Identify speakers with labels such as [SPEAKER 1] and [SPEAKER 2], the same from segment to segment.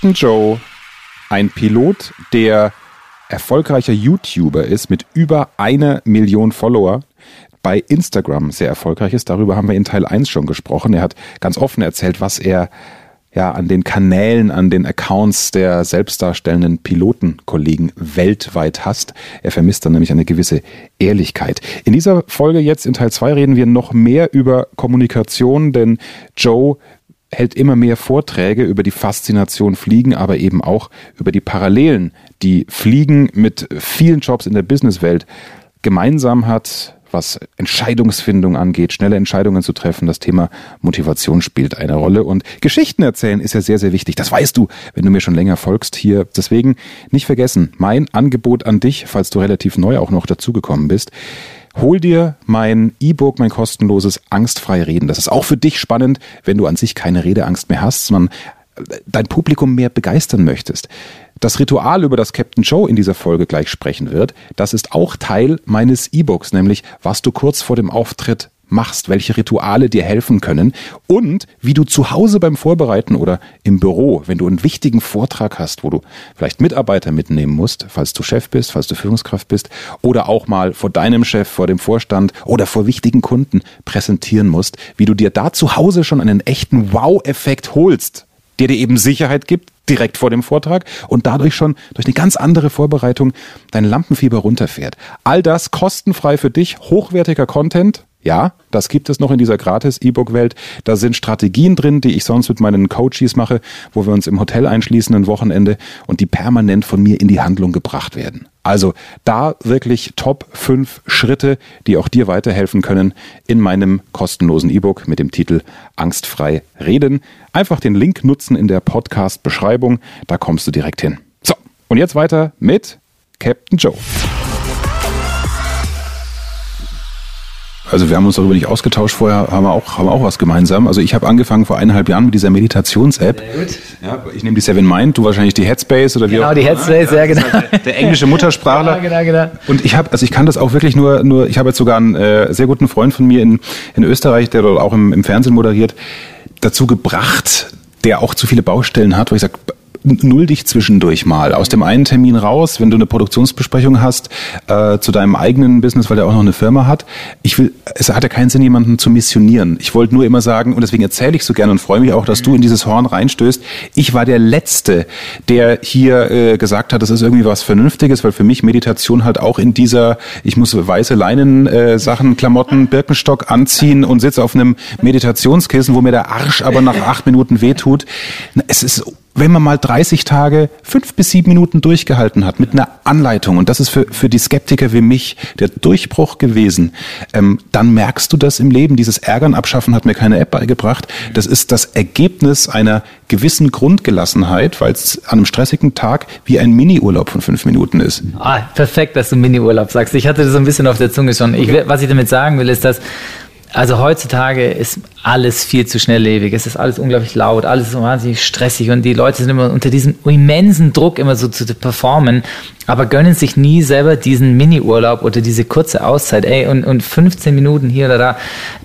[SPEAKER 1] Captain Joe, ein Pilot, der erfolgreicher YouTuber ist mit über einer Million Follower, bei Instagram sehr erfolgreich ist. Darüber haben wir in Teil 1 schon gesprochen. Er hat ganz offen erzählt, was er ja an den Kanälen, an den Accounts der selbstdarstellenden Pilotenkollegen weltweit hasst. Er vermisst dann nämlich eine gewisse Ehrlichkeit. In dieser Folge jetzt in Teil 2 reden wir noch mehr über Kommunikation, denn Joe hält immer mehr Vorträge über die Faszination Fliegen, aber eben auch über die Parallelen, die Fliegen mit vielen Jobs in der Businesswelt gemeinsam hat, was Entscheidungsfindung angeht, schnelle Entscheidungen zu treffen. Das Thema Motivation spielt eine Rolle und Geschichten erzählen ist ja sehr, sehr wichtig. Das weißt du, wenn du mir schon länger folgst hier. Deswegen nicht vergessen, mein Angebot an dich, falls du relativ neu auch noch dazugekommen bist. Hol dir mein E-Book, mein kostenloses Angstfrei Reden. Das ist auch für dich spannend, wenn du an sich keine Redeangst mehr hast, sondern dein Publikum mehr begeistern möchtest. Das Ritual, über das Captain Joe in dieser Folge gleich sprechen wird, das ist auch Teil meines E-Books, nämlich was du kurz vor dem Auftritt machst, welche Rituale dir helfen können und wie du zu Hause beim Vorbereiten oder im Büro, wenn du einen wichtigen Vortrag hast, wo du vielleicht Mitarbeiter mitnehmen musst, falls du Chef bist, falls du Führungskraft bist oder auch mal vor deinem Chef, vor dem Vorstand oder vor wichtigen Kunden präsentieren musst, wie du dir da zu Hause schon einen echten Wow-Effekt holst der dir eben Sicherheit gibt, direkt vor dem Vortrag und dadurch schon durch eine ganz andere Vorbereitung dein Lampenfieber runterfährt. All das kostenfrei für dich, hochwertiger Content, ja, das gibt es noch in dieser Gratis-E-Book-Welt. Da sind Strategien drin, die ich sonst mit meinen Coaches mache, wo wir uns im Hotel einschließen ein Wochenende und die permanent von mir in die Handlung gebracht werden. Also da wirklich Top 5 Schritte, die auch dir weiterhelfen können in meinem kostenlosen E-Book mit dem Titel Angstfrei reden. Einfach den Link nutzen in der Podcast-Beschreibung, da kommst du direkt hin. So, und jetzt weiter mit Captain Joe. Also wir haben uns darüber nicht ausgetauscht, vorher haben wir auch, haben wir auch was gemeinsam. Also ich habe angefangen vor eineinhalb Jahren mit dieser Meditations-App. Ja, ich nehme die Seven Mind, du wahrscheinlich die Headspace oder wie
[SPEAKER 2] genau,
[SPEAKER 1] auch
[SPEAKER 2] Genau, die Headspace, ja, ja genau.
[SPEAKER 1] Halt der englische Muttersprachler.
[SPEAKER 2] genau, genau, genau.
[SPEAKER 1] Und ich habe, also ich kann das auch wirklich nur, nur ich habe jetzt sogar einen äh, sehr guten Freund von mir in, in Österreich, der dort auch im, im Fernsehen moderiert, dazu gebracht, der auch zu viele Baustellen hat, wo ich sage, null dich zwischendurch mal aus dem einen Termin raus, wenn du eine Produktionsbesprechung hast äh, zu deinem eigenen Business, weil der auch noch eine Firma hat. Ich will, es hat ja keinen Sinn, jemanden zu missionieren. Ich wollte nur immer sagen und deswegen erzähle ich so gerne und freue mich auch, dass du in dieses Horn reinstößt. Ich war der letzte, der hier äh, gesagt hat, das ist irgendwie was Vernünftiges, weil für mich Meditation halt auch in dieser, ich muss weiße Leinen äh, Sachen, Klamotten, Birkenstock anziehen und sitze auf einem Meditationskissen, wo mir der Arsch aber nach acht Minuten wehtut. Es ist wenn man mal 30 Tage fünf bis sieben Minuten durchgehalten hat mit einer Anleitung, und das ist für, für die Skeptiker wie mich der Durchbruch gewesen, ähm, dann merkst du das im Leben. Dieses Ärgern abschaffen hat mir keine App beigebracht. Das ist das Ergebnis einer gewissen Grundgelassenheit, weil es an einem stressigen Tag wie ein Miniurlaub von fünf Minuten ist.
[SPEAKER 2] Ah, perfekt, dass du Miniurlaub sagst. Ich hatte das so ein bisschen auf der Zunge schon. Ich, was ich damit sagen will, ist, dass also heutzutage ist alles viel zu schnelllebig. Es ist alles unglaublich laut, alles ist wahnsinnig stressig und die Leute sind immer unter diesem immensen Druck immer so zu performen, aber gönnen sich nie selber diesen Mini-Urlaub oder diese kurze Auszeit. Ey, und, und 15 Minuten hier oder da.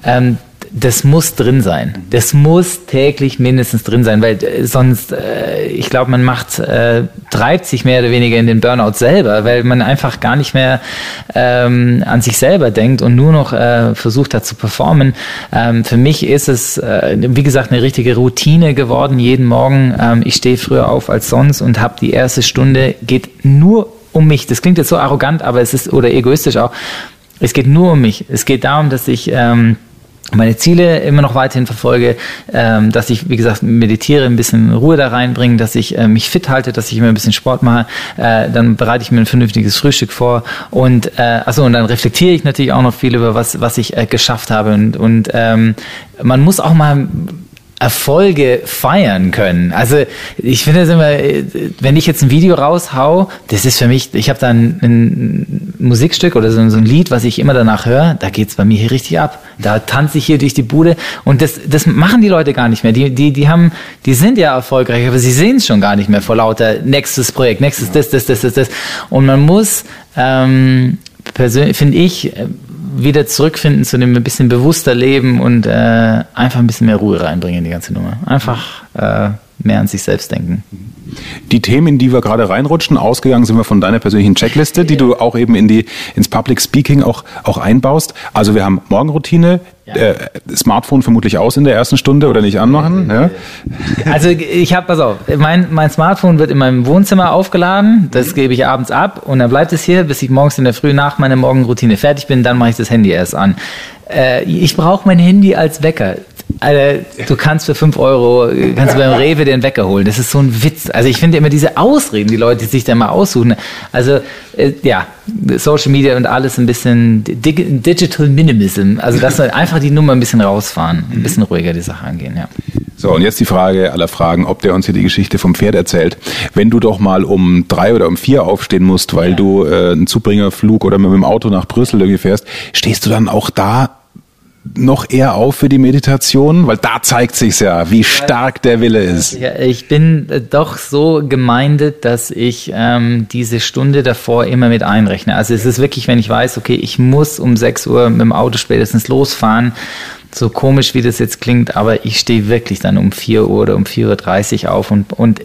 [SPEAKER 2] Ähm, das muss drin sein. Das muss täglich mindestens drin sein, weil äh, sonst, äh, ich glaube, man macht, äh, treibt sich mehr oder weniger in den Burnout selber, weil man einfach gar nicht mehr ähm, an sich selber denkt und nur noch äh, versucht hat zu performen. Ähm, für mich ist es, äh, wie gesagt, eine richtige Routine geworden. Jeden Morgen, ähm, ich stehe früher auf als sonst und habe die erste Stunde, geht nur um mich. Das klingt jetzt so arrogant, aber es ist, oder egoistisch auch, es geht nur um mich. Es geht darum, dass ich... Ähm, meine Ziele immer noch weiterhin verfolge, ähm, dass ich, wie gesagt, meditiere, ein bisschen Ruhe da reinbringe, dass ich äh, mich fit halte, dass ich immer ein bisschen Sport mache, äh, dann bereite ich mir ein vernünftiges Frühstück vor und äh, achso, und dann reflektiere ich natürlich auch noch viel über was, was ich äh, geschafft habe und, und ähm, man muss auch mal Erfolge feiern können. Also ich finde es immer, wenn ich jetzt ein Video raushau, das ist für mich, ich habe da ein, ein, Musikstück oder so, so, ein Lied, was ich immer danach höre, da geht's bei mir hier richtig ab. Da tanze ich hier durch die Bude und das, das machen die Leute gar nicht mehr. Die, die, die haben, die sind ja erfolgreich, aber sie sehen es schon gar nicht mehr vor lauter nächstes Projekt, nächstes das, das, das, das, das. Und man muss, ähm, persönlich, finde ich, wieder zurückfinden zu dem ein bisschen bewusster Leben und äh, einfach ein bisschen mehr Ruhe reinbringen in die ganze Nummer. Einfach äh, mehr an sich selbst denken.
[SPEAKER 1] Die Themen, in die wir gerade reinrutschen, ausgegangen sind wir von deiner persönlichen Checkliste, die du auch eben in die, ins Public Speaking auch, auch einbaust. Also wir haben Morgenroutine, ja. äh, Smartphone vermutlich aus in der ersten Stunde oder nicht anmachen. Ja?
[SPEAKER 2] Also ich habe, pass auf, mein, mein Smartphone wird in meinem Wohnzimmer aufgeladen, das gebe ich abends ab und dann bleibt es hier, bis ich morgens in der Früh nach meiner Morgenroutine fertig bin, dann mache ich das Handy erst an. Äh, ich brauche mein Handy als Wecker. Alter, du kannst für 5 Euro, kannst du beim Rewe den Wecker holen. Das ist so ein Witz. Also ich finde immer diese Ausreden, die Leute die sich da mal aussuchen. Also äh, ja, Social Media und alles ein bisschen Digital Minimalism. Also dass wir einfach die Nummer ein bisschen rausfahren, ein bisschen ruhiger die Sache angehen, ja.
[SPEAKER 1] So, und jetzt die Frage aller Fragen, ob der uns hier die Geschichte vom Pferd erzählt. Wenn du doch mal um drei oder um vier aufstehen musst, weil ja. du äh, einen Zubringerflug oder mit dem Auto nach Brüssel irgendwie fährst, stehst du dann auch da noch eher auf für die Meditation? Weil da zeigt sich's ja, wie stark der Wille ist.
[SPEAKER 2] Ja, ich bin äh, doch so gemeindet, dass ich ähm, diese Stunde davor immer mit einrechne. Also es ist wirklich, wenn ich weiß, okay, ich muss um 6 Uhr mit dem Auto spätestens losfahren, so komisch wie das jetzt klingt, aber ich stehe wirklich dann um 4 Uhr oder um 4.30 Uhr auf und, und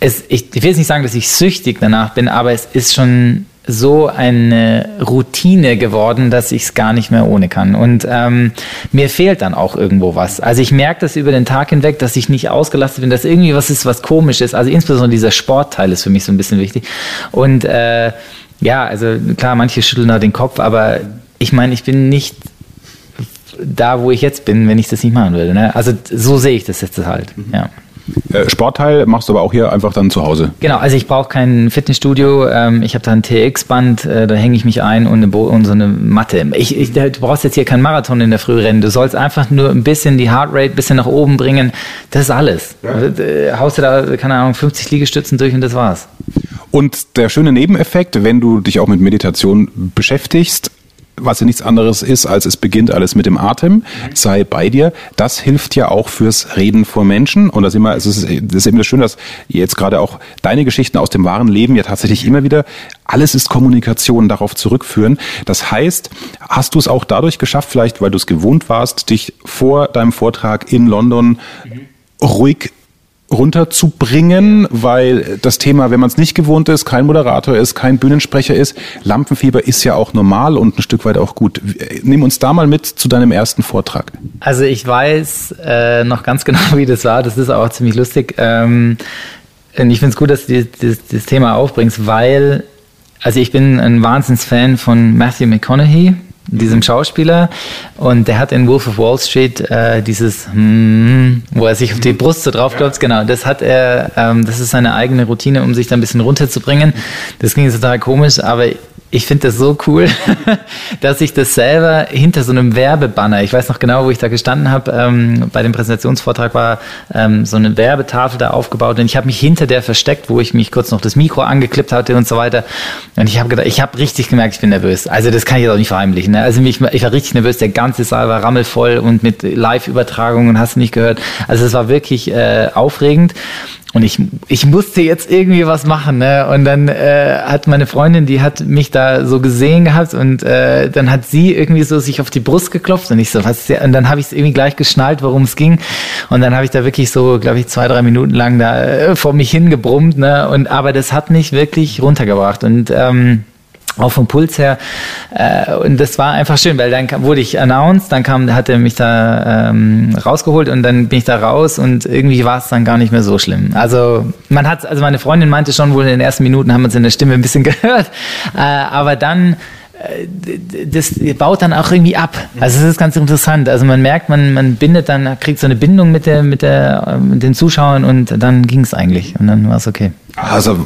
[SPEAKER 2] es, ich, ich will jetzt nicht sagen, dass ich süchtig danach bin, aber es ist schon so eine Routine geworden, dass ich es gar nicht mehr ohne kann. Und ähm, mir fehlt dann auch irgendwo was. Also ich merke das über den Tag hinweg, dass ich nicht ausgelastet bin, dass irgendwie was ist, was komisch ist. Also insbesondere dieser Sportteil ist für mich so ein bisschen wichtig. Und äh, ja, also klar, manche schütteln da den Kopf, aber ich meine, ich bin nicht da, wo ich jetzt bin, wenn ich das nicht machen würde. Ne? Also so sehe ich das jetzt halt. Mhm. Ja.
[SPEAKER 1] Äh, Sportteil machst du aber auch hier einfach dann zu Hause.
[SPEAKER 2] Genau, also ich brauche kein Fitnessstudio. Ähm, ich habe da ein TX-Band, äh, da hänge ich mich ein und, eine und so eine Matte. Ich, ich, du brauchst jetzt hier keinen Marathon in der Früh rennen. Du sollst einfach nur ein bisschen die Heartrate ein bisschen nach oben bringen. Das ist alles. Ja. Äh, haust du da, keine Ahnung, 50 Liegestützen durch und das war's.
[SPEAKER 1] Und der schöne Nebeneffekt, wenn du dich auch mit Meditation beschäftigst, was ja nichts anderes ist, als es beginnt alles mit dem Atem, sei bei dir. Das hilft ja auch fürs Reden vor Menschen. Und das, immer, es ist, das ist immer schön, dass jetzt gerade auch deine Geschichten aus dem wahren Leben ja tatsächlich immer wieder, alles ist Kommunikation, darauf zurückführen. Das heißt, hast du es auch dadurch geschafft, vielleicht weil du es gewohnt warst, dich vor deinem Vortrag in London ruhig runterzubringen, weil das Thema, wenn man es nicht gewohnt ist, kein Moderator ist, kein Bühnensprecher ist, Lampenfieber ist ja auch normal und ein Stück weit auch gut. Nimm uns da mal mit zu deinem ersten Vortrag.
[SPEAKER 2] Also ich weiß äh, noch ganz genau, wie das war. Das ist auch ziemlich lustig. Ähm, ich finde es gut, dass du das, das Thema aufbringst, weil also ich bin ein Wahnsinnsfan von Matthew McConaughey diesem Schauspieler. Und der hat in Wolf of Wall Street äh, dieses, mm, wo er sich auf die Brust so draufklopft, genau, das hat er, ähm, das ist seine eigene Routine, um sich da ein bisschen runterzubringen. Das klingt total komisch, aber ich finde das so cool, dass ich das selber hinter so einem Werbebanner, ich weiß noch genau, wo ich da gestanden habe, ähm, bei dem Präsentationsvortrag war ähm, so eine Werbetafel da aufgebaut und ich habe mich hinter der versteckt, wo ich mich kurz noch das Mikro angeklippt hatte und so weiter. Und ich habe gedacht, ich habe richtig gemerkt, ich bin nervös. Also das kann ich jetzt auch nicht verheimlichen. Ne? Also mich, ich war richtig nervös, der ganze Saal war rammelvoll und mit Live-Übertragungen hast du nicht gehört. Also es war wirklich äh, aufregend. Und ich, ich musste jetzt irgendwie was machen, ne? Und dann äh, hat meine Freundin, die hat mich da so gesehen gehabt und äh, dann hat sie irgendwie so sich auf die Brust geklopft und ich so, was ist der? Und dann habe ich es irgendwie gleich geschnallt, worum es ging. Und dann habe ich da wirklich so, glaube ich, zwei, drei Minuten lang da äh, vor mich hingebrummt, ne? Und aber das hat mich wirklich runtergebracht. Und ähm, auch vom Puls her. Äh, und das war einfach schön, weil dann kam, wurde ich announced, dann kam, hat er mich da ähm, rausgeholt und dann bin ich da raus und irgendwie war es dann gar nicht mehr so schlimm. Also man hat, also meine Freundin meinte schon wohl in den ersten Minuten haben wir uns in der Stimme ein bisschen gehört, äh, aber dann äh, das baut dann auch irgendwie ab. Also es ist ganz interessant. Also man merkt, man, man bindet dann, kriegt so eine Bindung mit der, mit der, mit den Zuschauern und dann ging es eigentlich und dann war es okay.
[SPEAKER 1] Also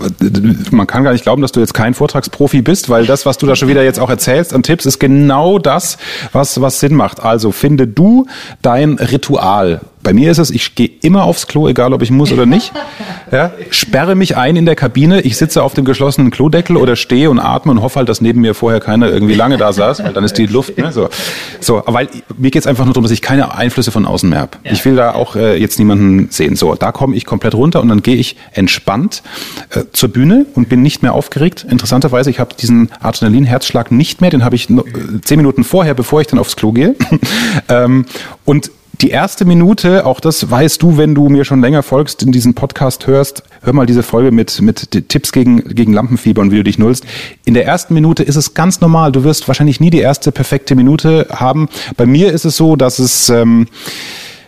[SPEAKER 1] man kann gar nicht glauben, dass du jetzt kein Vortragsprofi bist, weil das, was du da schon wieder jetzt auch erzählst an Tipps, ist genau das, was, was Sinn macht. Also finde du dein Ritual. Bei mir ist es, ich gehe immer aufs Klo, egal ob ich muss oder nicht. Ja, sperre mich ein in der Kabine, ich sitze auf dem geschlossenen Klodeckel oder stehe und atme und hoffe halt, dass neben mir vorher keiner irgendwie lange da saß, weil dann ist die Luft. Ne, so. so, weil mir geht's einfach nur darum, dass ich keine Einflüsse von außen mehr habe. Ich will da auch äh, jetzt niemanden sehen. So, da komme ich komplett runter und dann gehe ich entspannt äh, zur Bühne und bin nicht mehr aufgeregt. Interessanterweise, ich habe diesen Adrenalin-Herzschlag nicht mehr, den habe ich äh, zehn Minuten vorher, bevor ich dann aufs Klo gehe. ähm, und die erste Minute, auch das weißt du, wenn du mir schon länger folgst, in diesen Podcast hörst, hör mal diese Folge mit, mit Tipps gegen, gegen Lampenfieber und wie du dich nullst. In der ersten Minute ist es ganz normal. Du wirst wahrscheinlich nie die erste perfekte Minute haben. Bei mir ist es so, dass es, ähm,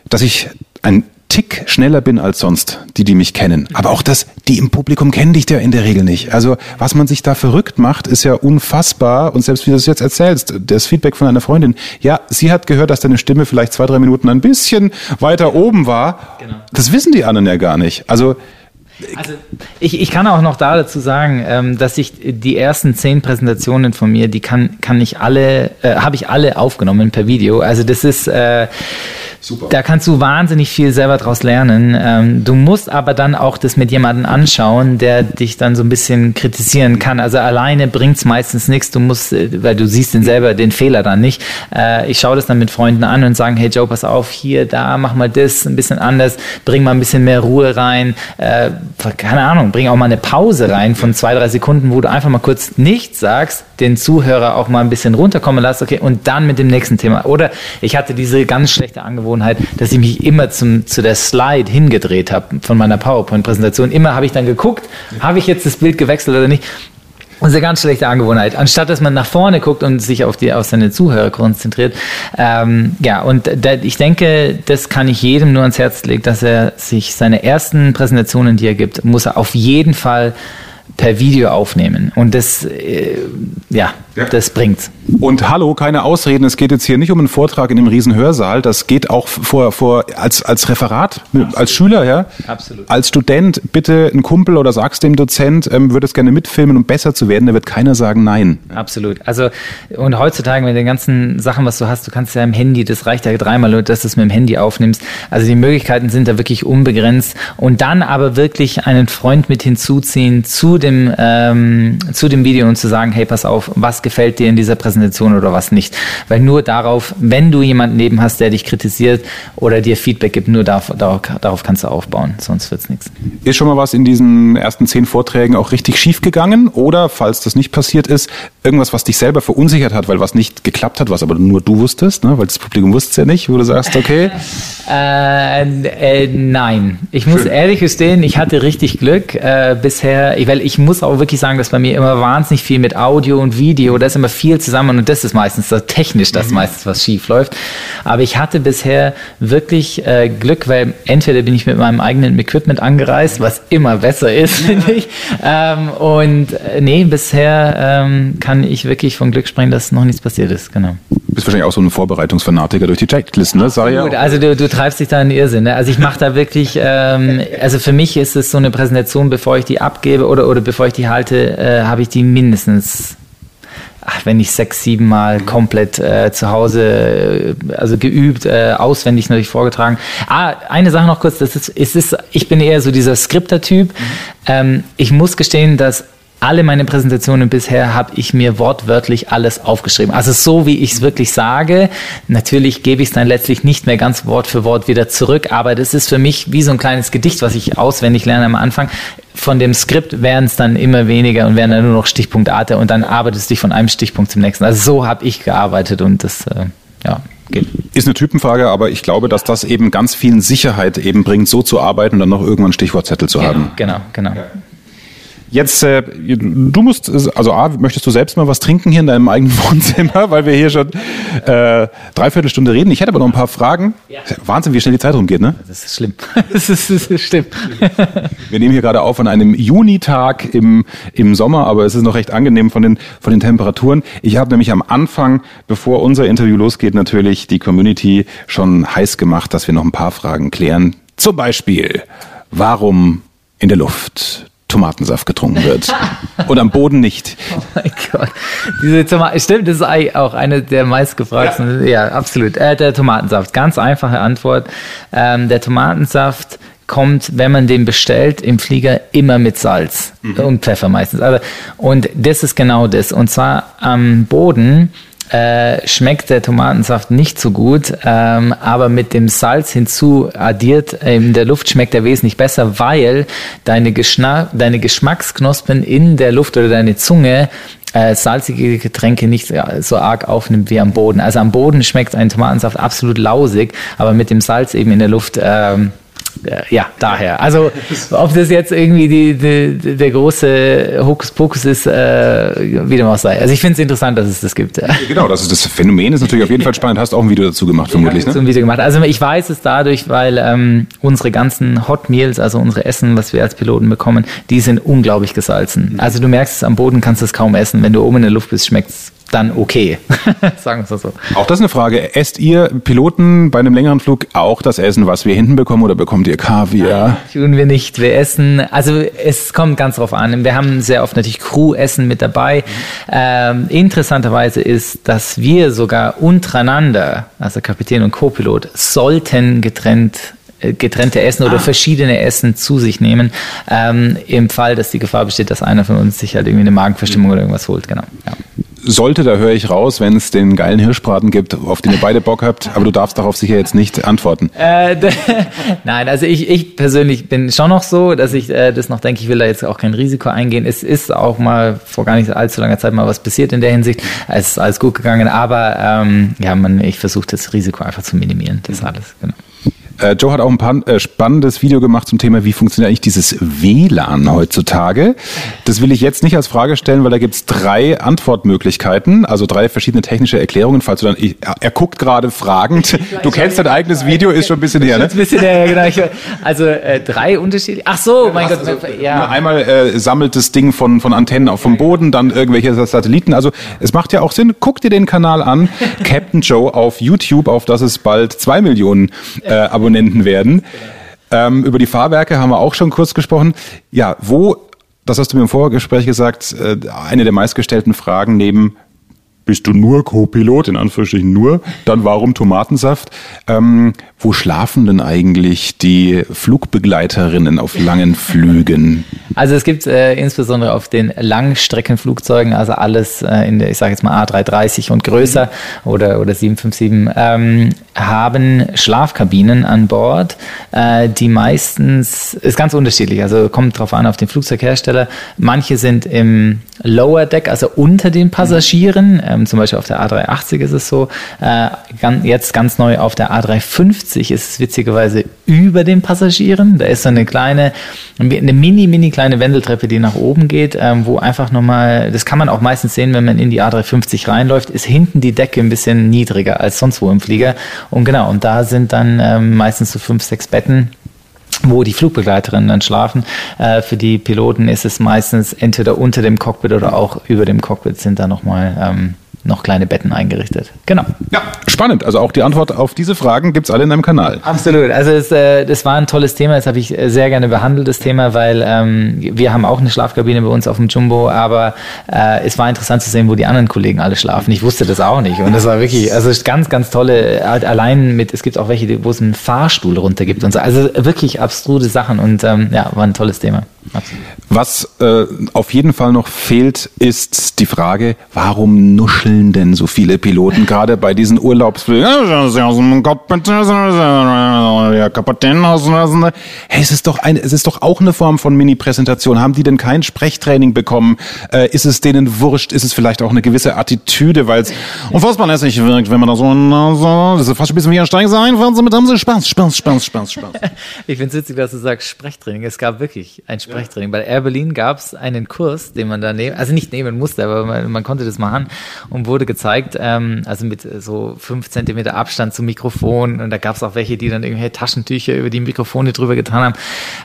[SPEAKER 1] dass ich ein Tick schneller bin als sonst, die, die mich kennen. Aber auch das, die im Publikum kennen dich ja in der Regel nicht. Also was man sich da verrückt macht, ist ja unfassbar. Und selbst wie du es jetzt erzählst, das Feedback von einer Freundin, ja, sie hat gehört, dass deine Stimme vielleicht zwei, drei Minuten ein bisschen weiter oben war. Genau. Das wissen die anderen ja gar nicht. Also
[SPEAKER 2] also ich, ich kann auch noch da dazu sagen, ähm, dass ich die ersten zehn Präsentationen von mir, die kann, kann ich alle, äh, habe ich alle aufgenommen per Video. Also das ist äh, Super. Da kannst du wahnsinnig viel selber draus lernen. Ähm, du musst aber dann auch das mit jemandem anschauen, der dich dann so ein bisschen kritisieren kann. Also alleine bringt's meistens nichts. Du musst, äh, weil du siehst den selber, den Fehler dann nicht. Äh, ich schaue das dann mit Freunden an und sagen, hey Joe, pass auf, hier, da, mach mal das ein bisschen anders, bring mal ein bisschen mehr Ruhe rein. Keine Ahnung, bring auch mal eine Pause rein von zwei, drei Sekunden, wo du einfach mal kurz nichts sagst, den Zuhörer auch mal ein bisschen runterkommen lässt, okay, und dann mit dem nächsten Thema. Oder ich hatte diese ganz schlechte Angewohnheit, dass ich mich immer zum, zu der Slide hingedreht habe von meiner PowerPoint-Präsentation. Immer habe ich dann geguckt, habe ich jetzt das Bild gewechselt oder nicht. Das ist eine ganz schlechte Angewohnheit. Anstatt dass man nach vorne guckt und sich auf, die, auf seine Zuhörer konzentriert. Ähm, ja, und da, ich denke, das kann ich jedem nur ans Herz legen, dass er sich seine ersten Präsentationen, die er gibt, muss er auf jeden Fall per Video aufnehmen. Und das, äh, ja, ja, das bringt's.
[SPEAKER 1] Und hallo, keine Ausreden. Es geht jetzt hier nicht um einen Vortrag in dem Riesenhörsaal. Das geht auch vor, vor als, als Referat, Absolut. als Schüler, ja. Absolut. Als Student bitte ein Kumpel oder sagst dem Dozent, ähm, würde es gerne mitfilmen, um besser zu werden. Da wird keiner sagen Nein.
[SPEAKER 2] Absolut. Also, und heutzutage mit den ganzen Sachen, was du hast, du kannst ja im Handy, das reicht ja dreimal, dass du es mit dem Handy aufnimmst. Also die Möglichkeiten sind da wirklich unbegrenzt. Und dann aber wirklich einen Freund mit hinzuziehen zu dem, ähm, zu dem Video und zu sagen, hey, pass auf, was gefällt dir in dieser Präsentation oder was nicht. Weil nur darauf, wenn du jemanden neben hast, der dich kritisiert oder dir Feedback gibt, nur darauf, darauf, darauf kannst du aufbauen, sonst wird es nichts.
[SPEAKER 1] Ist schon mal was in diesen ersten zehn Vorträgen auch richtig schief gegangen oder, falls das nicht passiert ist, irgendwas, was dich selber verunsichert hat, weil was nicht geklappt hat, was aber nur du wusstest, ne? weil das Publikum wusste es ja nicht, wo du sagst, okay.
[SPEAKER 2] äh, äh, nein, ich muss Schön. ehrlich gestehen, ich hatte richtig Glück äh, bisher, weil ich muss auch wirklich sagen, dass bei mir immer wahnsinnig viel mit Audio und Video, da ist immer viel zusammen und das ist meistens so technisch, das mhm. meistens was schief läuft. Aber ich hatte bisher wirklich äh, Glück, weil entweder bin ich mit meinem eigenen Equipment angereist, was immer besser ist, finde ich. Ähm, und äh, nee, bisher ähm, kann ich wirklich von Glück sprechen, dass noch nichts passiert ist. Genau.
[SPEAKER 1] Du bist wahrscheinlich auch so ein Vorbereitungsfanatiker durch die Checklisten, ne?
[SPEAKER 2] Sag ja Gut, also du, du treibst dich da in Irrsinn. Ne? Also ich mache da wirklich, ähm, also für mich ist es so eine Präsentation, bevor ich die abgebe oder, oder bevor ich die halte, äh, habe ich die mindestens ach, wenn ich sechs, sieben Mal komplett äh, zu Hause, äh, also geübt, äh, auswendig natürlich vorgetragen. Ah, eine Sache noch kurz, das ist, ist, ist ich bin eher so dieser Skripter-Typ. Mhm. Ähm, ich muss gestehen, dass alle meine Präsentationen bisher habe ich mir wortwörtlich alles aufgeschrieben. Also so wie ich es wirklich sage. Natürlich gebe ich es dann letztlich nicht mehr ganz Wort für Wort wieder zurück, aber das ist für mich wie so ein kleines Gedicht, was ich auswendig lerne am Anfang. Von dem Skript werden es dann immer weniger und werden dann nur noch Stichpunktate und dann arbeitest du dich von einem Stichpunkt zum nächsten. Also so habe ich gearbeitet und das, äh, ja. Geht.
[SPEAKER 1] Ist eine Typenfrage, aber ich glaube, dass das eben ganz viel Sicherheit eben bringt, so zu arbeiten und dann noch irgendwann Stichwortzettel zu
[SPEAKER 2] genau,
[SPEAKER 1] haben.
[SPEAKER 2] Genau, genau. Ja.
[SPEAKER 1] Jetzt, äh, du musst, also A, möchtest du selbst mal was trinken hier in deinem eigenen Wohnzimmer, weil wir hier schon äh, dreiviertel Stunde reden. Ich hätte aber noch ein paar Fragen. Ja. Wahnsinn, wie schnell die Zeit rumgeht, ne?
[SPEAKER 2] Das ist schlimm. Das ist, das ist stimmt.
[SPEAKER 1] Wir nehmen hier gerade auf an einem Junitag im, im Sommer, aber es ist noch recht angenehm von den, von den Temperaturen. Ich habe nämlich am Anfang, bevor unser Interview losgeht, natürlich die Community schon heiß gemacht, dass wir noch ein paar Fragen klären. Zum Beispiel, warum in der Luft? Tomatensaft getrunken wird. Und am Boden nicht. Oh mein
[SPEAKER 2] Gott. Diese Tomaten, stimmt, das ist auch eine der meistgefragten. Ja, ja absolut. Äh, der Tomatensaft. Ganz einfache Antwort. Ähm, der Tomatensaft kommt, wenn man den bestellt, im Flieger immer mit Salz mhm. und Pfeffer meistens. Also, und das ist genau das. Und zwar am Boden äh, schmeckt der Tomatensaft nicht so gut, ähm, aber mit dem Salz hinzu addiert in der Luft schmeckt er wesentlich besser, weil deine, deine Geschmacksknospen in der Luft oder deine Zunge äh, salzige Getränke nicht so arg aufnimmt wie am Boden. Also am Boden schmeckt ein Tomatensaft absolut lausig, aber mit dem Salz eben in der Luft ähm, äh, ja, daher. Also, ob das jetzt irgendwie die, die, der große Hokuspokus ist, äh, wie dem auch sei. Also, ich finde es interessant, dass es das gibt. Ja.
[SPEAKER 1] Genau, das ist das Phänomen, ist natürlich auf jeden Fall spannend. Hast auch ein Video dazu gemacht, vermutlich.
[SPEAKER 2] Ich
[SPEAKER 1] ne?
[SPEAKER 2] ein Video gemacht. Also, ich weiß es dadurch, weil ähm, unsere ganzen Hot Meals, also unsere Essen, was wir als Piloten bekommen, die sind unglaublich gesalzen. Also, du merkst es am Boden, kannst du es kaum essen. Wenn du oben in der Luft bist, schmeckt es dann okay.
[SPEAKER 1] Sagen wir es so. Auch das ist eine Frage. Esst ihr Piloten bei einem längeren Flug auch das Essen, was wir hinten bekommen, oder bekommt ihr Kaviar? Nein,
[SPEAKER 2] tun wir nicht. Wir essen, also es kommt ganz drauf an. Wir haben sehr oft natürlich Crew-Essen mit dabei. Ähm, interessanterweise ist, dass wir sogar untereinander, also Kapitän und Co-Pilot, sollten getrennt äh, getrennte Essen oder ah. verschiedene Essen zu sich nehmen, ähm, im Fall, dass die Gefahr besteht, dass einer von uns sich halt irgendwie eine Magenverstimmung oder irgendwas holt. Genau. Ja
[SPEAKER 1] sollte, da höre ich raus, wenn es den geilen Hirschbraten gibt, auf den ihr beide Bock habt, aber du darfst darauf sicher jetzt nicht antworten. Äh,
[SPEAKER 2] Nein, also ich, ich persönlich bin schon noch so, dass ich äh, das noch denke, ich will da jetzt auch kein Risiko eingehen. Es ist auch mal vor gar nicht allzu langer Zeit mal was passiert in der Hinsicht. Es ist alles gut gegangen, aber ähm, ja, man, ich versuche das Risiko einfach zu minimieren. Das ist alles, genau.
[SPEAKER 1] Äh, Joe hat auch ein paar, äh, spannendes Video gemacht zum Thema, wie funktioniert eigentlich dieses WLAN heutzutage. Das will ich jetzt nicht als Frage stellen, weil da gibt's drei Antwortmöglichkeiten, also drei verschiedene technische Erklärungen. Falls du dann, ich, er guckt gerade fragend. Du kennst dein eigenes Video, ist schon ein bisschen her, ne? Ein bisschen her, genau.
[SPEAKER 2] Also äh, drei unterschiedliche. Ach so, mein Gott. Also,
[SPEAKER 1] ja. Einmal äh, sammelt das Ding von von Antennen auf vom Boden, dann irgendwelche Satelliten. Also es macht ja auch Sinn. Guck dir den Kanal an, Captain Joe auf YouTube, auf das es bald zwei Millionen äh, Abonnenten Komponenten werden. Ähm, über die Fahrwerke haben wir auch schon kurz gesprochen. Ja, wo, das hast du mir im Vorgespräch gesagt, äh, eine der meistgestellten Fragen neben bist du nur Co-Pilot, in Anführungsstrichen nur, dann warum Tomatensaft? Ähm, wo schlafen denn eigentlich die Flugbegleiterinnen auf langen Flügen?
[SPEAKER 2] Also es gibt äh, insbesondere auf den Langstreckenflugzeugen, also alles äh, in der, ich sage jetzt mal A330 und größer oder, oder 757, ähm, haben Schlafkabinen an Bord, äh, die meistens, ist ganz unterschiedlich, also kommt drauf an auf den Flugzeughersteller. Manche sind im Lower Deck, also unter den Passagieren, ähm, zum Beispiel auf der A380 ist es so, äh, ganz, jetzt ganz neu auf der A350 ist es witzigerweise über den Passagieren. Da ist so eine kleine, eine mini, mini kleine Wendeltreppe, die nach oben geht, ähm, wo einfach nochmal, das kann man auch meistens sehen, wenn man in die A350 reinläuft, ist hinten die Decke ein bisschen niedriger als sonst wo im Flieger. Und genau, und da sind dann ähm, meistens so fünf, sechs Betten wo die Flugbegleiterinnen dann schlafen. Äh, für die Piloten ist es meistens entweder unter dem Cockpit oder auch über dem Cockpit sind da nochmal ähm, noch kleine Betten eingerichtet. Genau.
[SPEAKER 1] Ja, spannend. Also auch die Antwort auf diese Fragen gibt es alle in deinem Kanal.
[SPEAKER 2] Absolut. Also es, äh, das war ein tolles Thema. Das habe ich äh, sehr gerne behandelt, das Thema, weil ähm, wir haben auch eine Schlafkabine bei uns auf dem Jumbo, aber äh, es war interessant zu sehen, wo die anderen Kollegen alle schlafen. Ich wusste das auch nicht. Und das war wirklich, also ganz, ganz tolle, halt allein mit, es gibt auch welche, wo es einen Fahrstuhl runter gibt und so. Also wirklich abstruse Sachen und ähm, ja, war ein tolles Thema.
[SPEAKER 1] Absolut. Was äh, auf jeden Fall noch fehlt, ist die Frage, warum nuscheln denn so viele Piloten gerade bei diesen Urlaubsflügen? Hey, es ist doch eine, es ist doch auch eine Form von Mini-Präsentation. Haben die denn kein Sprechtraining bekommen? Äh, ist es denen wurscht? Ist es vielleicht auch eine gewisse Attitüde, weil es unfassbar lässig wirkt, wenn man da so, das ist fast ein bisschen wie ein Steigen sein, damit haben sie Spaß, Spaß, Spaß, Spaß, Spaß.
[SPEAKER 2] ich finde es witzig, dass du sagst Sprechtraining. Es gab wirklich ein Sprechtraining. Sprechtraining. Bei Air Berlin gab es einen Kurs, den man da nehmen, also nicht nehmen musste, aber man, man konnte das machen und wurde gezeigt, ähm, also mit so fünf Zentimeter Abstand zum Mikrofon und da gab es auch welche, die dann irgendwelche Taschentücher über die Mikrofone drüber getan haben.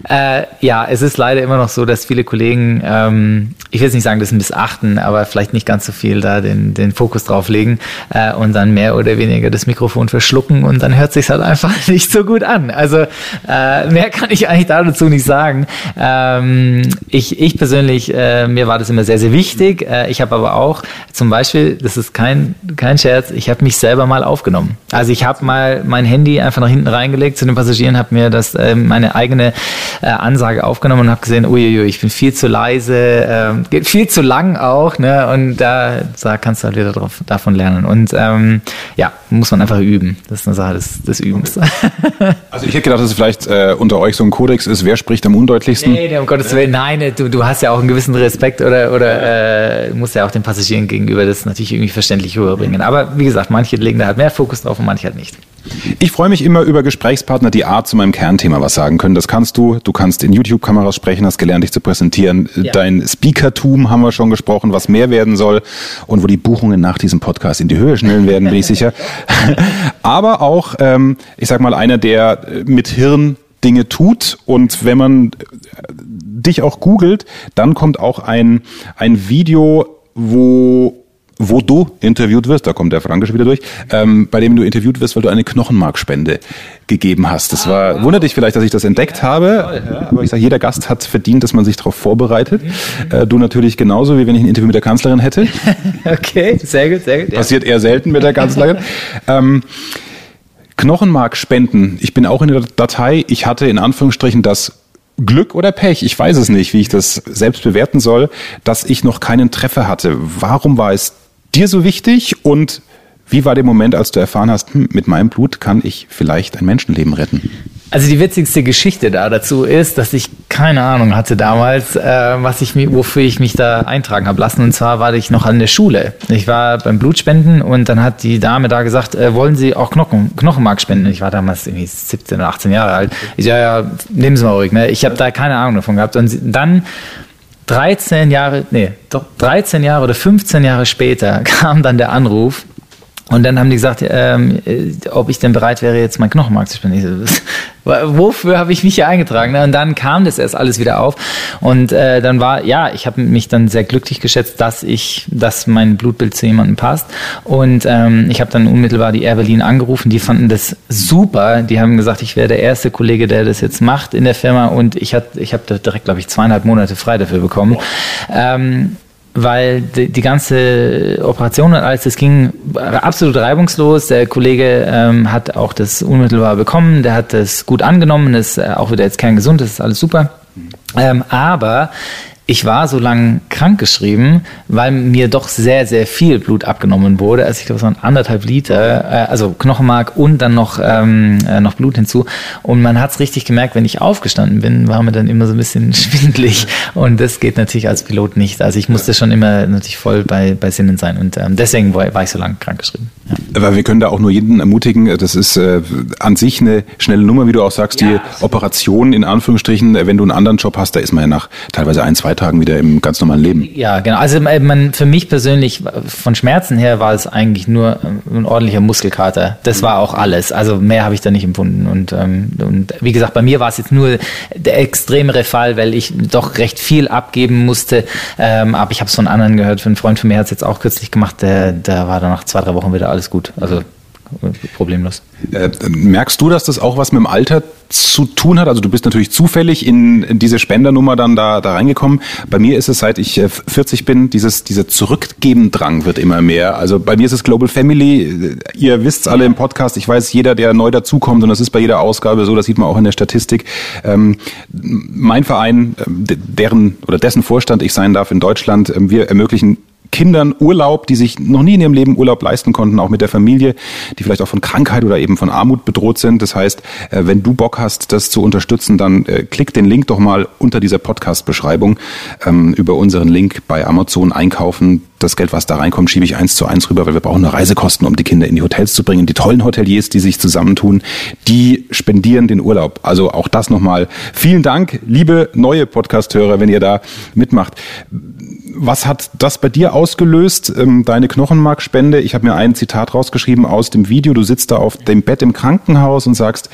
[SPEAKER 2] Äh, ja, es ist leider immer noch so, dass viele Kollegen, ähm, ich will jetzt nicht sagen, das missachten, aber vielleicht nicht ganz so viel da den, den Fokus drauf legen äh, und dann mehr oder weniger das Mikrofon verschlucken und dann hört sich halt einfach nicht so gut an. Also äh, mehr kann ich eigentlich dazu nicht sagen. Äh, ähm, ich, ich persönlich, äh, mir war das immer sehr, sehr wichtig. Äh, ich habe aber auch zum Beispiel, das ist kein, kein Scherz, ich habe mich selber mal aufgenommen. Also ich habe mal mein Handy einfach nach hinten reingelegt zu den Passagieren, habe mir das äh, meine eigene äh, Ansage aufgenommen und habe gesehen, uiuiui, ich bin viel zu leise, äh, geht viel zu lang auch, ne? Und da, da kannst du halt wieder drauf, davon lernen. Und ähm, ja, muss man einfach üben. Das ist eine Sache des, des Übens.
[SPEAKER 1] Also ich hätte gedacht, dass es vielleicht äh, unter euch so ein Kodex ist, wer spricht am undeutlichsten?
[SPEAKER 2] Nee, um Gottes Willen, nein, du, du hast ja auch einen gewissen Respekt oder, oder äh, musst ja auch den Passagieren gegenüber das natürlich irgendwie verständlich rüberbringen. Aber wie gesagt, manche legen da halt mehr Fokus drauf und manche halt nicht.
[SPEAKER 1] Ich freue mich immer über Gesprächspartner, die A zu meinem Kernthema was sagen können. Das kannst du. Du kannst in YouTube-Kameras sprechen, hast gelernt, dich zu präsentieren. Ja. Dein Speakertum haben wir schon gesprochen, was mehr werden soll und wo die Buchungen nach diesem Podcast in die Höhe schnellen werden, bin ich sicher. Aber auch, ähm, ich sag mal, einer, der mit Hirn Dinge tut und wenn man dich auch googelt, dann kommt auch ein, ein Video, wo wo du interviewt wirst, da kommt der Frankisch wieder durch, ähm, bei dem du interviewt wirst, weil du eine Knochenmarkspende gegeben hast. Das war, wundert dich vielleicht, dass ich das entdeckt habe, ja, aber ich sage, jeder Gast hat verdient, dass man sich darauf vorbereitet. Äh, du natürlich genauso, wie wenn ich ein Interview mit der Kanzlerin hätte.
[SPEAKER 2] okay, sehr gut, sehr gut.
[SPEAKER 1] Ja. Passiert eher selten mit der Kanzlerin. ähm, Knochenmarkspenden. Ich bin auch in der Datei. Ich hatte in Anführungsstrichen das Glück oder Pech, ich weiß es nicht, wie ich das selbst bewerten soll, dass ich noch keinen Treffer hatte. Warum war es dir so wichtig und wie war der Moment, als du erfahren hast, hm, mit meinem Blut kann ich vielleicht ein Menschenleben retten?
[SPEAKER 2] Also die witzigste Geschichte da dazu ist, dass ich keine Ahnung hatte damals, äh, was ich mir, wofür ich mich da eintragen habe lassen. Und zwar war ich noch an der Schule. Ich war beim Blutspenden und dann hat die Dame da gesagt, äh, wollen Sie auch Knochen, Knochenmark spenden? Ich war damals irgendwie 17 oder 18 Jahre alt. Ich ja, ja, nehmen Sie mal ruhig. Ne? Ich habe da keine Ahnung davon gehabt. Und dann 13 Jahre, nee, doch 13 Jahre oder 15 Jahre später kam dann der Anruf, und dann haben die gesagt, ähm, äh, ob ich denn bereit wäre, jetzt mein Knochenmark zu spenden. wofür habe ich mich hier eingetragen? Und dann kam das erst alles wieder auf. Und äh, dann war, ja, ich habe mich dann sehr glücklich geschätzt, dass ich, dass mein Blutbild zu jemandem passt. Und ähm, ich habe dann unmittelbar die Air Berlin angerufen. Die fanden das super. Die haben gesagt, ich wäre der erste Kollege, der das jetzt macht in der Firma. Und ich, hat, ich habe direkt, glaube ich, zweieinhalb Monate frei dafür bekommen. Ähm, weil die, die ganze Operation und alles, das ging absolut reibungslos. Der Kollege ähm, hat auch das unmittelbar bekommen, der hat das gut angenommen, ist äh, auch wieder jetzt kerngesund, das ist alles super. Ähm, aber ich war so lange krankgeschrieben, weil mir doch sehr, sehr viel Blut abgenommen wurde. Also ich glaube, so ein anderthalb Liter, äh, also Knochenmark und dann noch, ähm, äh, noch Blut hinzu. Und man hat es richtig gemerkt, wenn ich aufgestanden bin, war mir dann immer so ein bisschen schwindlig. Und das geht natürlich als Pilot nicht. Also ich musste schon immer natürlich voll bei, bei Sinnen sein. Und ähm, deswegen war, war ich so lange krankgeschrieben.
[SPEAKER 1] Ja. Aber wir können da auch nur jeden ermutigen. Das ist äh, an sich eine schnelle Nummer, wie du auch sagst. Ja. Die Operation in Anführungsstrichen, wenn du einen anderen Job hast, da ist man ja nach teilweise ein, zwei Tagen wieder im ganz normalen Leben.
[SPEAKER 2] Ja, genau. Also äh, man, für mich persönlich, von Schmerzen her war es eigentlich nur äh, ein ordentlicher Muskelkater. Das war auch alles. Also mehr habe ich da nicht empfunden. Und, ähm, und wie gesagt, bei mir war es jetzt nur der extremere Fall, weil ich doch recht viel abgeben musste. Ähm, aber ich habe es von anderen gehört. Einen Freund von mir hat es jetzt auch kürzlich gemacht. Der, der war dann nach zwei, drei Wochen wieder alles gut. Also problemlos.
[SPEAKER 1] Äh, merkst du, dass das auch was mit dem Alter zu tun hat? Also du bist natürlich zufällig in, in diese Spendernummer dann da, da reingekommen. Bei mir ist es, seit ich 40 äh, bin, dieses, dieser Zurückgeben-Drang wird immer mehr. Also bei mir ist es Global Family. Ihr wisst alle im Podcast, ich weiß, jeder, der neu dazukommt, und das ist bei jeder Ausgabe so, das sieht man auch in der Statistik. Ähm, mein Verein, äh, deren oder dessen Vorstand ich sein darf in Deutschland, wir ermöglichen Kindern Urlaub, die sich noch nie in ihrem Leben Urlaub leisten konnten, auch mit der Familie, die vielleicht auch von Krankheit oder eben von Armut bedroht sind. Das heißt, äh, wenn du Bock hast, das zu unterstützen, dann äh, klick den Link doch mal unter dieser Podcast-Beschreibung ähm, über unseren Link bei Amazon einkaufen. Das Geld, was da reinkommt, schiebe ich eins zu eins rüber, weil wir brauchen eine Reisekosten, um die Kinder in die Hotels zu bringen. Die tollen Hoteliers, die sich zusammentun, die spendieren den Urlaub. Also auch das nochmal. Vielen Dank, liebe neue Podcast-Hörer, wenn ihr da mitmacht was hat das bei dir ausgelöst, ähm, deine Knochenmarkspende? Ich habe mir ein Zitat rausgeschrieben aus dem Video. Du sitzt da auf dem Bett im Krankenhaus und sagst,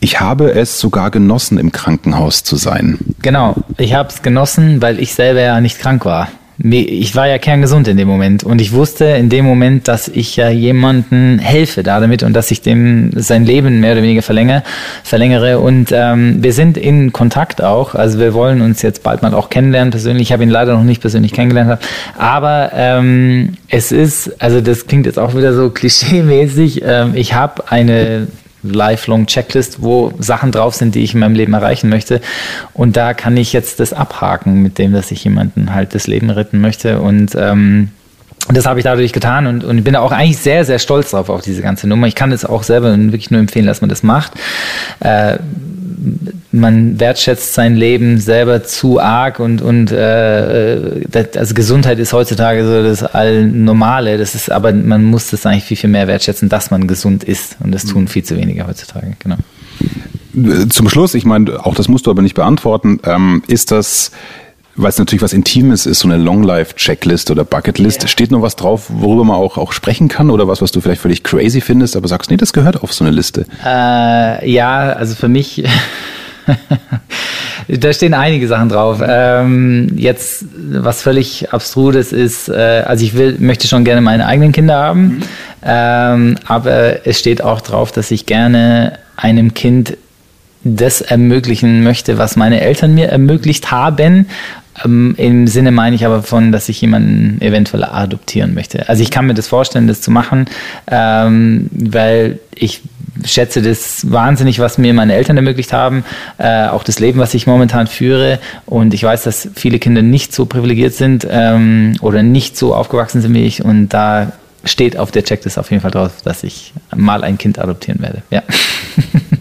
[SPEAKER 1] ich habe es sogar genossen, im Krankenhaus zu sein.
[SPEAKER 2] Genau, ich habe es genossen, weil ich selber ja nicht krank war ich war ja kerngesund in dem Moment und ich wusste in dem Moment, dass ich ja jemanden helfe da damit und dass ich dem sein Leben mehr oder weniger verlängere, verlängere und ähm, wir sind in Kontakt auch, also wir wollen uns jetzt bald mal auch kennenlernen persönlich. Ich habe ihn leider noch nicht persönlich kennengelernt, aber ähm, es ist, also das klingt jetzt auch wieder so klischee-mäßig. Ähm, ich habe eine lifelong Checklist, wo Sachen drauf sind, die ich in meinem Leben erreichen möchte. Und da kann ich jetzt das abhaken mit dem, dass ich jemanden halt das Leben retten möchte. Und ähm, das habe ich dadurch getan und, und bin auch eigentlich sehr, sehr stolz drauf, auf diese ganze Nummer. Ich kann es auch selber wirklich nur empfehlen, dass man das macht. Äh, man wertschätzt sein Leben selber zu arg und, und äh, das, also Gesundheit ist heutzutage so das Allnormale. Das ist, aber man muss das eigentlich viel, viel mehr wertschätzen, dass man gesund ist. Und das tun viel zu wenige heutzutage, genau.
[SPEAKER 1] Zum Schluss, ich meine, auch das musst du aber nicht beantworten, ähm, ist das weil es natürlich was Intimes ist, so eine Long-Life-Checklist oder Bucketlist. Ja. Steht noch was drauf, worüber man auch, auch sprechen kann oder was, was du vielleicht völlig crazy findest, aber sagst, nee, das gehört auf so eine Liste?
[SPEAKER 2] Äh, ja, also für mich, da stehen einige Sachen drauf. Ähm, jetzt, was völlig abstrudes ist, äh, also ich will, möchte schon gerne meine eigenen Kinder haben, mhm. ähm, aber es steht auch drauf, dass ich gerne einem Kind das ermöglichen möchte, was meine Eltern mir ermöglicht haben. Ähm, Im Sinne meine ich aber von, dass ich jemanden eventuell adoptieren möchte. Also ich kann mir das vorstellen, das zu machen, ähm, weil ich schätze das wahnsinnig, was mir meine Eltern ermöglicht haben, äh, auch das Leben, was ich momentan führe. Und ich weiß, dass viele Kinder nicht so privilegiert sind ähm, oder nicht so aufgewachsen sind wie ich. Und da steht auf der Checklist auf jeden Fall drauf, dass ich mal ein Kind adoptieren werde. Ja.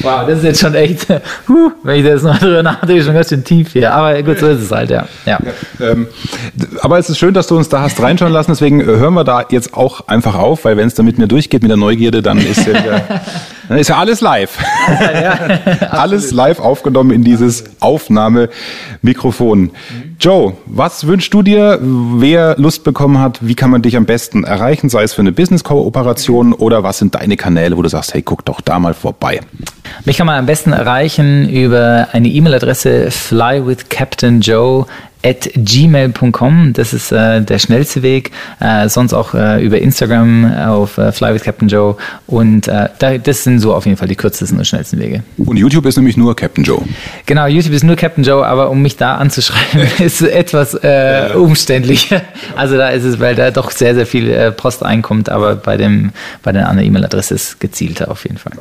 [SPEAKER 1] Wow, das ist jetzt schon echt, huh, wenn ich das noch drüber nachdenke, schon ganz schön tief hier. Aber gut, so ist es halt, ja. ja. ja ähm, aber es ist schön, dass du uns da hast reinschauen lassen. Deswegen hören wir da jetzt auch einfach auf, weil wenn es da mit mir durchgeht, mit der Neugierde, dann ist ja, wieder, dann ist ja alles live. Ja, alles live aufgenommen in dieses Aufnahmemikrofon. Mhm. Joe, was wünschst du dir, wer Lust bekommen hat, wie kann man dich am besten erreichen, sei es für eine Business-Kooperation oder was sind deine Kanäle, wo du sagst, hey, guck doch da mal vorbei?
[SPEAKER 2] Mich kann man am besten erreichen über eine E-Mail-Adresse flywithcaptainjoe at gmail.com. Das ist äh, der schnellste Weg. Äh, sonst auch äh, über Instagram auf äh, Fly with Captain Joe. Und äh, da, das sind so auf jeden Fall die kürzesten und schnellsten Wege.
[SPEAKER 1] Und YouTube ist nämlich nur Captain Joe.
[SPEAKER 2] Genau, YouTube ist nur Captain Joe, aber um mich da anzuschreiben, ist etwas äh, umständlicher. Also da ist es, weil da doch sehr, sehr viel äh, Post einkommt, aber bei dem bei der anderen E-Mail-Adresse ist gezielter auf jeden Fall.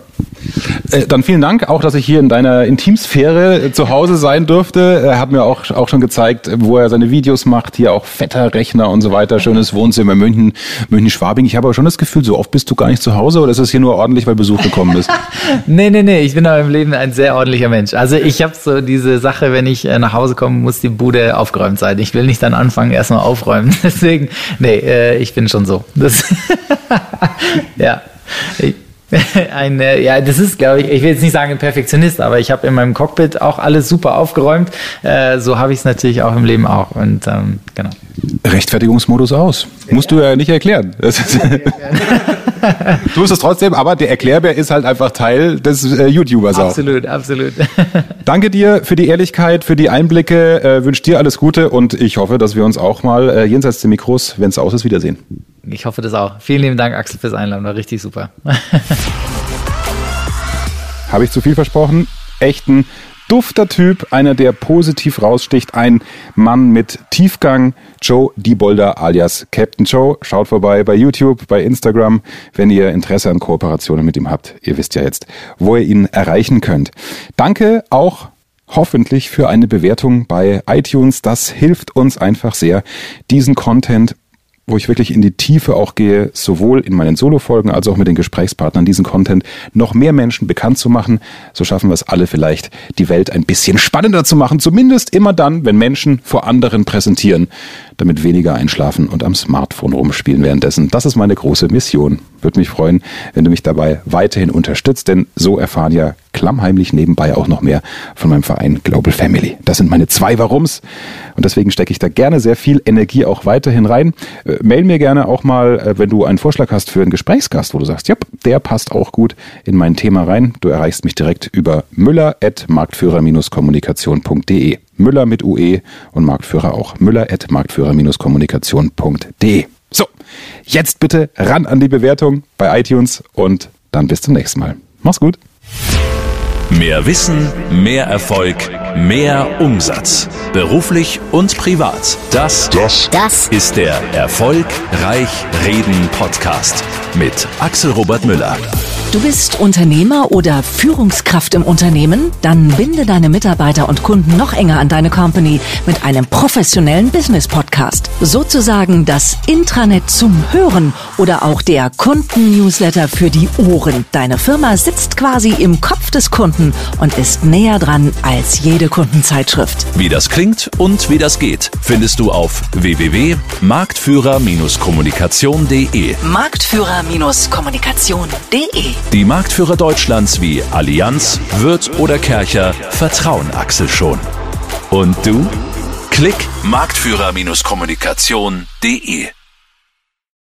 [SPEAKER 1] Äh, dann vielen Dank auch, dass ich hier in deiner Intimsphäre zu Hause sein durfte. Er hat mir auch, auch schon gezeigt, wo er seine Videos macht, hier auch fetter Rechner und so weiter, schönes Wohnzimmer in München, München-Schwabing. Ich habe aber schon das Gefühl, so oft bist du gar nicht zu Hause oder ist es hier nur ordentlich, weil Besuch gekommen ist?
[SPEAKER 2] nee, nee, nee, ich bin aber im Leben ein sehr ordentlicher Mensch. Also ich habe so diese Sache, wenn ich äh, nach Hause komme, muss die Bude aufgeräumt sein. Ich will nicht dann anfangen, erstmal aufräumen. Deswegen, nee, äh, ich bin schon so. Das ja. Ich, ein, äh, ja, das ist, glaube ich, ich will jetzt nicht sagen ein Perfektionist, aber ich habe in meinem Cockpit auch alles super aufgeräumt. Äh, so habe ich es natürlich auch im Leben auch. Und ähm, genau.
[SPEAKER 1] Rechtfertigungsmodus aus. Musst du ja nicht erklären. du bist es trotzdem, aber der Erklärbär ist halt einfach Teil des äh, YouTubers
[SPEAKER 2] auch. Absolut, absolut.
[SPEAKER 1] Danke dir für die Ehrlichkeit, für die Einblicke. Äh, wünsche dir alles Gute und ich hoffe, dass wir uns auch mal äh, jenseits der Mikros, wenn es aus ist, wiedersehen.
[SPEAKER 2] Ich hoffe das auch. Vielen lieben Dank, Axel, fürs Einladen. War richtig super.
[SPEAKER 1] Habe ich zu viel versprochen? Echten dufter Typ, einer, der positiv raussticht, ein Mann mit Tiefgang, Joe Diebolder alias Captain Joe. Schaut vorbei bei YouTube, bei Instagram, wenn ihr Interesse an Kooperationen mit ihm habt. Ihr wisst ja jetzt, wo ihr ihn erreichen könnt. Danke auch hoffentlich für eine Bewertung bei iTunes. Das hilft uns einfach sehr, diesen Content wo ich wirklich in die Tiefe auch gehe, sowohl in meinen Solo-Folgen als auch mit den Gesprächspartnern, diesen Content noch mehr Menschen bekannt zu machen. So schaffen wir es alle vielleicht, die Welt ein bisschen spannender zu machen. Zumindest immer dann, wenn Menschen vor anderen präsentieren, damit weniger einschlafen und am Smartphone rumspielen währenddessen. Das ist meine große Mission. Würde mich freuen, wenn du mich dabei weiterhin unterstützt, denn so erfahren ja klammheimlich nebenbei auch noch mehr von meinem Verein Global Family. Das sind meine zwei Warums und deswegen stecke ich da gerne sehr viel Energie auch weiterhin rein. Äh, mail mir gerne auch mal, äh, wenn du einen Vorschlag hast für einen Gesprächsgast, wo du sagst, ja, der passt auch gut in mein Thema rein. Du erreichst mich direkt über müller@marktführer-kommunikation.de. Müller mit UE und Marktführer auch. Müller@marktführer-kommunikation.de. So, jetzt bitte ran an die Bewertung bei iTunes und dann bis zum nächsten Mal. Mach's gut.
[SPEAKER 3] Mehr Wissen, mehr Erfolg, mehr Umsatz. Beruflich und privat. Das, das, das ist der Erfolgreich Reden Podcast mit Axel Robert Müller.
[SPEAKER 4] Du bist Unternehmer oder Führungskraft im Unternehmen? Dann binde deine Mitarbeiter und Kunden noch enger an deine Company mit einem professionellen Business Podcast. Sozusagen das Intranet zum Hören oder auch der Kunden-Newsletter für die Ohren. Deine Firma sitzt quasi im Kopf des Kunden und ist näher dran als jede Kundenzeitschrift.
[SPEAKER 3] Wie das klingt und wie das geht, findest du auf www.marktführer-kommunikation.de.
[SPEAKER 4] Marktführer-kommunikation.de
[SPEAKER 3] Die Marktführer Deutschlands wie Allianz, Wirth oder Kercher vertrauen Axel schon. Und du? Klick marktführer-kommunikation.de